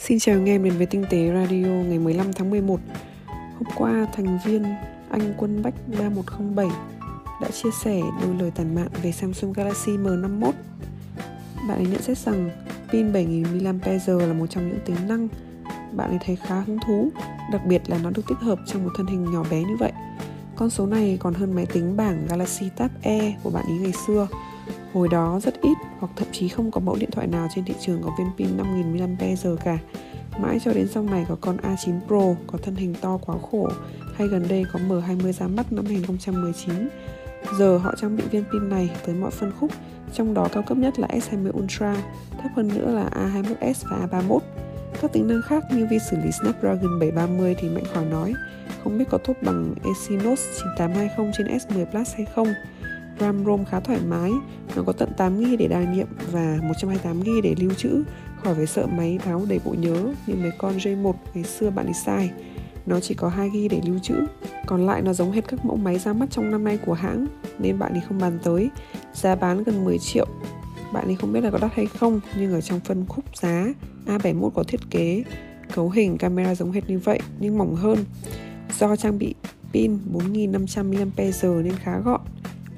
Xin chào anh em đến với Tinh tế Radio ngày 15 tháng 11 Hôm qua, thành viên Anh Quân Bách 3107 đã chia sẻ đôi lời tàn mạn về Samsung Galaxy M51 Bạn ấy nhận xét rằng pin 7000 mAh là một trong những tính năng bạn ấy thấy khá hứng thú, đặc biệt là nó được tích hợp trong một thân hình nhỏ bé như vậy. Con số này còn hơn máy tính bảng Galaxy Tab E của bạn ấy ngày xưa. Hồi đó rất ít hoặc thậm chí không có mẫu điện thoại nào trên thị trường có viên pin 5000 mAh cả. Mãi cho đến sau này có con A9 Pro có thân hình to quá khổ hay gần đây có M20 ra mắt năm 2019. Giờ họ trang bị viên pin này tới mọi phân khúc, trong đó cao cấp nhất là S20 Ultra, thấp hơn nữa là A21s và A31. Các tính năng khác như vi xử lý Snapdragon 730 thì mạnh khỏi nói, không biết có thốt bằng Exynos 9820 trên S10 Plus hay không. RAM ROM khá thoải mái, nó có tận 8GB để đa nhiệm và 128GB để lưu trữ, khỏi phải sợ máy báo đầy bộ nhớ như mấy con J1 ngày xưa bạn đi sai. Nó chỉ có 2GB để lưu trữ, còn lại nó giống hết các mẫu máy ra mắt trong năm nay của hãng nên bạn thì không bàn tới. Giá bán gần 10 triệu. Bạn thì không biết là có đắt hay không nhưng ở trong phân khúc giá A71 có thiết kế cấu hình camera giống hệt như vậy nhưng mỏng hơn. Do trang bị pin 4500 mAh nên khá gọn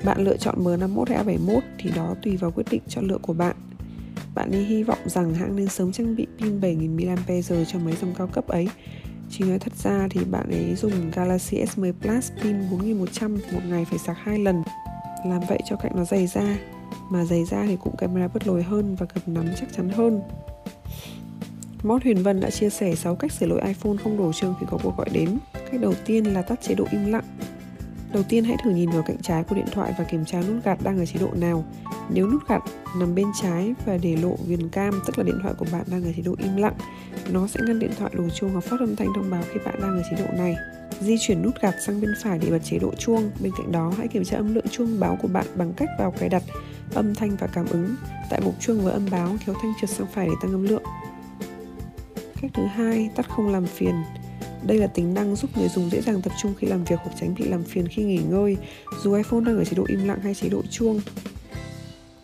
bạn lựa chọn M51 hay A71 thì đó tùy vào quyết định chọn lựa của bạn. Bạn nên hy vọng rằng hãng nên sớm trang bị pin 7000 mAh cho mấy dòng cao cấp ấy. Chỉ nói thật ra thì bạn ấy dùng Galaxy S10 Plus pin 4100 một ngày phải sạc hai lần. Làm vậy cho cạnh nó dày ra, mà dày ra thì cũng camera bớt lồi hơn và cầm nắm chắc chắn hơn. Mót Huyền Vân đã chia sẻ 6 cách sửa lỗi iPhone không đổ chuông khi có cuộc gọi đến. Cách đầu tiên là tắt chế độ im lặng. Đầu tiên hãy thử nhìn vào cạnh trái của điện thoại và kiểm tra nút gạt đang ở chế độ nào. Nếu nút gạt nằm bên trái và để lộ viền cam, tức là điện thoại của bạn đang ở chế độ im lặng, nó sẽ ngăn điện thoại đổ chuông hoặc phát âm thanh thông báo khi bạn đang ở chế độ này. Di chuyển nút gạt sang bên phải để bật chế độ chuông. Bên cạnh đó, hãy kiểm tra âm lượng chuông báo của bạn bằng cách vào cài đặt âm thanh và cảm ứng. Tại mục chuông với âm báo, kéo thanh trượt sang phải để tăng âm lượng. Cách thứ hai, tắt không làm phiền. Đây là tính năng giúp người dùng dễ dàng tập trung khi làm việc hoặc tránh bị làm phiền khi nghỉ ngơi, dù iPhone đang ở chế độ im lặng hay chế độ chuông.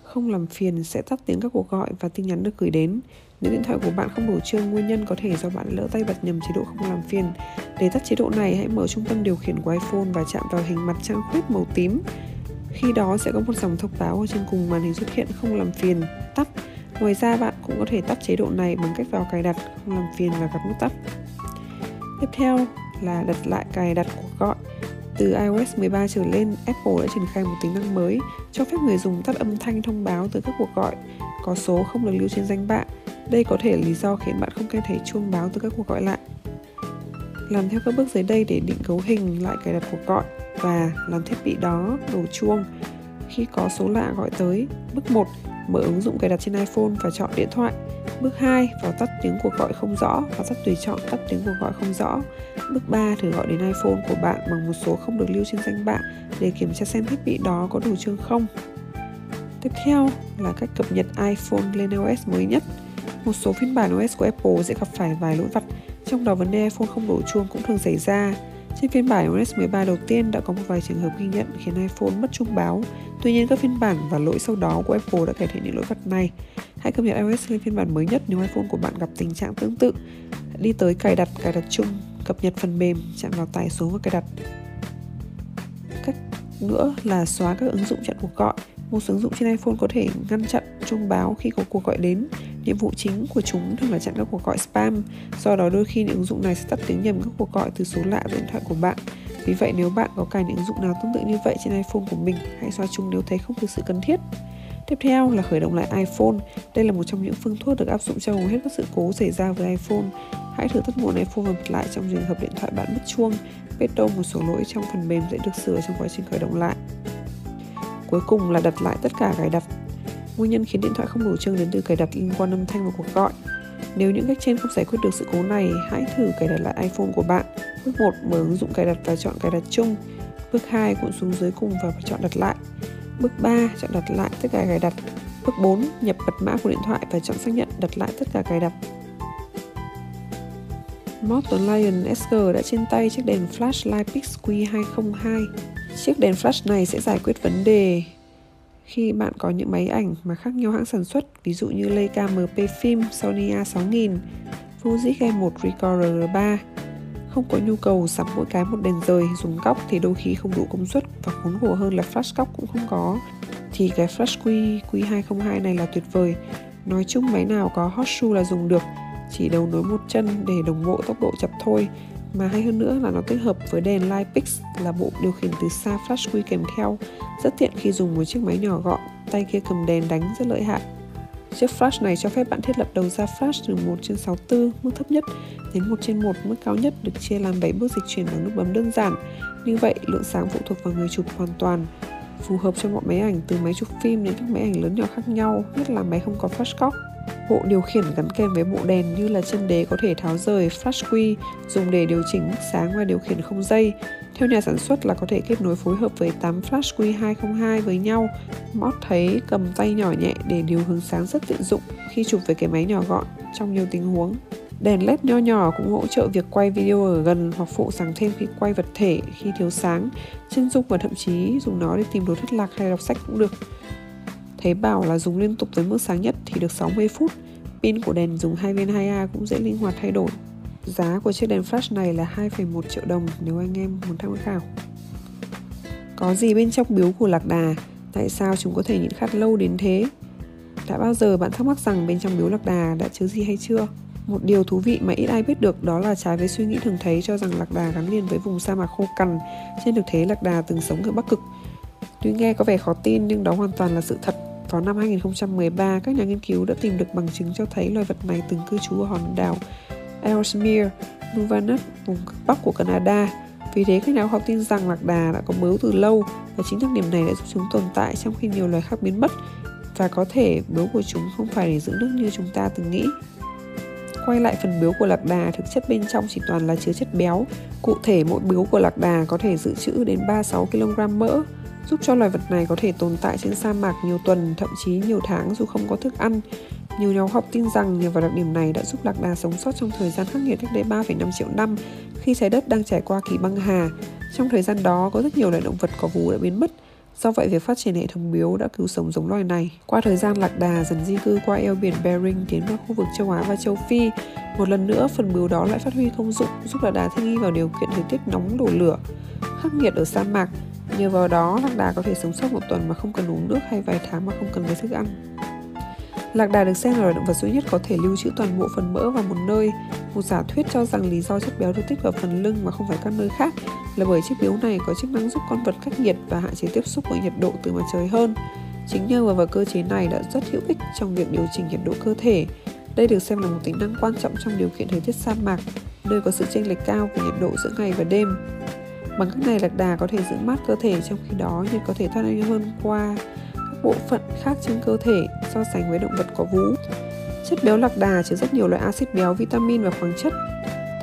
Không làm phiền sẽ tắt tiếng các cuộc gọi và tin nhắn được gửi đến. Nếu điện thoại của bạn không đổ chuông, nguyên nhân có thể do bạn lỡ tay bật nhầm chế độ không làm phiền. Để tắt chế độ này, hãy mở trung tâm điều khiển của iPhone và chạm vào hình mặt trăng khuyết màu tím. Khi đó sẽ có một dòng thông báo ở trên cùng màn hình xuất hiện không làm phiền, tắt. Ngoài ra bạn cũng có thể tắt chế độ này bằng cách vào cài đặt không làm phiền và gặp nút tắt. Tiếp theo là đặt lại cài đặt cuộc gọi. Từ iOS 13 trở lên, Apple đã triển khai một tính năng mới cho phép người dùng tắt âm thanh thông báo từ các cuộc gọi có số không được lưu trên danh bạ. Đây có thể là lý do khiến bạn không nghe thấy chuông báo từ các cuộc gọi lạ. Làm theo các bước dưới đây để định cấu hình lại cài đặt cuộc gọi và làm thiết bị đó đổ chuông khi có số lạ gọi tới. Bước 1, mở ứng dụng cài đặt trên iPhone và chọn điện thoại. Bước 2, vào tắt tiếng cuộc gọi không rõ và tắt tùy chọn tắt tiếng cuộc gọi không rõ. Bước 3, thử gọi đến iPhone của bạn bằng một số không được lưu trên danh bạ để kiểm tra xem thiết bị đó có đủ chương không. Tiếp theo là cách cập nhật iPhone lên OS mới nhất. Một số phiên bản OS của Apple sẽ gặp phải vài lỗi vặt, trong đó vấn đề iPhone không đổ chuông cũng thường xảy ra. Trên phiên bản iOS 13 đầu tiên đã có một vài trường hợp ghi nhận khiến iPhone mất trung báo. Tuy nhiên các phiên bản và lỗi sau đó của Apple đã cải thiện những lỗi vặt này. Hãy cập nhật iOS lên phiên bản mới nhất nếu iPhone của bạn gặp tình trạng tương tự. Đi tới cài đặt, cài đặt chung, cập nhật phần mềm, chạm vào tải số và cài đặt. Cách nữa là xóa các ứng dụng chặn cuộc gọi. Một số ứng dụng trên iPhone có thể ngăn chặn trung báo khi có cuộc gọi đến. Nhiệm vụ chính của chúng thường là chặn các cuộc gọi spam. Do đó đôi khi những ứng dụng này sẽ tắt tiếng nhầm các cuộc gọi từ số lạ về điện thoại của bạn. Vì vậy nếu bạn có cài những ứng dụng nào tương tự như vậy trên iPhone của mình, hãy xóa chúng nếu thấy không thực sự cần thiết. Tiếp theo là khởi động lại iPhone. Đây là một trong những phương thuốc được áp dụng cho hầu hết các sự cố xảy ra với iPhone. Hãy thử tắt nguồn iPhone và bật lại trong trường hợp điện thoại bạn mất chuông. Biết đâu một số lỗi trong phần mềm sẽ được sửa trong quá trình khởi động lại. Cuối cùng là đặt lại tất cả cài đặt. Nguyên nhân khiến điện thoại không đủ chương đến từ cài đặt liên quan âm thanh và cuộc gọi. Nếu những cách trên không giải quyết được sự cố này, hãy thử cài đặt lại iPhone của bạn. Bước 1, mở ứng dụng cài đặt và chọn cài đặt chung. Bước 2, cuộn xuống dưới cùng và chọn đặt lại. Bước 3, chọn đặt lại tất cả cài đặt. Bước 4, nhập mật mã của điện thoại và chọn xác nhận đặt lại tất cả cài đặt. Modern Lion SG đã trên tay chiếc đèn flash Lipix Q202. Chiếc đèn flash này sẽ giải quyết vấn đề khi bạn có những máy ảnh mà khác nhau hãng sản xuất, ví dụ như Leica MP Film, Sony A6000. Fuji G1 Recorder R3 không có nhu cầu sắm mỗi cái một đèn rời dùng góc thì đôi khi không đủ công suất và khốn khổ hơn là flash góc cũng không có thì cái flash Q Q202 này là tuyệt vời nói chung máy nào có hot shoe là dùng được chỉ đầu nối một chân để đồng bộ tốc độ chập thôi mà hay hơn nữa là nó kết hợp với đèn Lightpix là bộ điều khiển từ xa flash quy kèm theo rất tiện khi dùng một chiếc máy nhỏ gọn tay kia cầm đèn đánh rất lợi hại Chiếc flash này cho phép bạn thiết lập đầu ra flash từ 1 trên 64, mức thấp nhất, đến 1 trên 1, mức cao nhất được chia làm 7 bước dịch chuyển bằng nút bấm đơn giản. Như vậy, lượng sáng phụ thuộc vào người chụp hoàn toàn, phù hợp cho mọi máy ảnh từ máy chụp phim đến các máy ảnh lớn nhỏ khác nhau, nhất là máy không có flash cock. Bộ điều khiển gắn kèm với bộ đèn như là chân đế có thể tháo rời flash quy dùng để điều chỉnh mức sáng và điều khiển không dây. Theo nhà sản xuất là có thể kết nối phối hợp với 8 flash quy 202 với nhau. Mót thấy cầm tay nhỏ nhẹ để điều hướng sáng rất tiện dụng khi chụp với cái máy nhỏ gọn trong nhiều tình huống. Đèn LED nho nhỏ cũng hỗ trợ việc quay video ở gần hoặc phụ sáng thêm khi quay vật thể khi thiếu sáng, chân dung và thậm chí dùng nó để tìm đồ thất lạc hay đọc sách cũng được. Thấy bảo là dùng liên tục với mức sáng nhất thì được 60 phút. Pin của đèn dùng 2 viên 2a cũng dễ linh hoạt thay đổi. Giá của chiếc đèn flash này là 2,1 triệu đồng nếu anh em muốn tham khảo. Có gì bên trong biếu của lạc đà? Tại sao chúng có thể nhịn khát lâu đến thế? Đã bao giờ bạn thắc mắc rằng bên trong biếu lạc đà đã chứa gì hay chưa? Một điều thú vị mà ít ai biết được đó là trái với suy nghĩ thường thấy cho rằng lạc đà gắn liền với vùng sa mạc khô cằn. Trên thực tế lạc đà từng sống ở Bắc Cực. Tuy nghe có vẻ khó tin nhưng đó hoàn toàn là sự thật. Vào năm 2013, các nhà nghiên cứu đã tìm được bằng chứng cho thấy loài vật này từng cư trú ở hòn đảo Ellesmere, Nunavut, vùng bắc của Canada. Vì thế, các nhà khoa học tin rằng lạc đà đã có bướu từ lâu và chính đặc điểm này đã giúp chúng tồn tại trong khi nhiều loài khác biến mất và có thể bướu của chúng không phải để giữ nước như chúng ta từng nghĩ. Quay lại phần bướu của lạc đà, thực chất bên trong chỉ toàn là chứa chất béo. Cụ thể, mỗi bướu của lạc đà có thể dự trữ đến 36 kg mỡ, giúp cho loài vật này có thể tồn tại trên sa mạc nhiều tuần, thậm chí nhiều tháng dù không có thức ăn. Nhiều nhà học tin rằng nhờ vào đặc điểm này đã giúp lạc đà sống sót trong thời gian khắc nghiệt cách đây 3,5 triệu năm khi trái đất đang trải qua kỳ băng hà. Trong thời gian đó có rất nhiều loài động vật có vú đã biến mất, Do vậy, việc phát triển hệ thống biếu đã cứu sống giống loài này. Qua thời gian lạc đà dần di cư qua eo biển Bering tiến vào khu vực châu Á và châu Phi, một lần nữa phần biếu đó lại phát huy công dụng giúp lạc đà thích nghi vào điều kiện thời tiết nóng đổ lửa, khắc nghiệt ở sa mạc. Nhờ vào đó, lạc đà có thể sống sót một tuần mà không cần uống nước hay vài tháng mà không cần lấy thức ăn. Lạc đà được xem là loài động vật duy nhất có thể lưu trữ toàn bộ phần mỡ vào một nơi. Một giả thuyết cho rằng lý do chất béo được tích vào phần lưng mà không phải các nơi khác là bởi chiếc biếu này có chức năng giúp con vật cách nhiệt và hạn chế tiếp xúc với nhiệt độ từ mặt trời hơn. Chính nhờ vào, vào cơ chế này đã rất hữu ích trong việc điều chỉnh nhiệt độ cơ thể. Đây được xem là một tính năng quan trọng trong điều kiện thời tiết sa mạc, nơi có sự chênh lệch cao về nhiệt độ giữa ngày và đêm. Bằng cách này lạc đà có thể giữ mát cơ thể trong khi đó nhưng có thể thoát nhanh hơn qua các bộ phận khác trên cơ thể so sánh với động vật có vú. Chất béo lạc đà chứa rất nhiều loại axit béo, vitamin và khoáng chất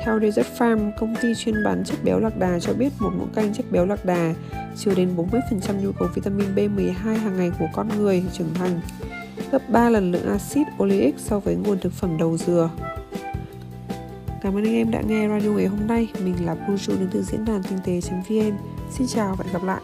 theo Desert Farm, công ty chuyên bán chất béo lạc đà cho biết một muỗng canh chất béo lạc đà chứa đến 40% nhu cầu vitamin B12 hàng ngày của con người trưởng thành, gấp 3 lần lượng axit oleic so với nguồn thực phẩm đầu dừa. Cảm ơn anh em đã nghe radio ngày hôm nay. Mình là Puju đến từ diễn đàn kinh tế.vn. Xin chào và hẹn gặp lại.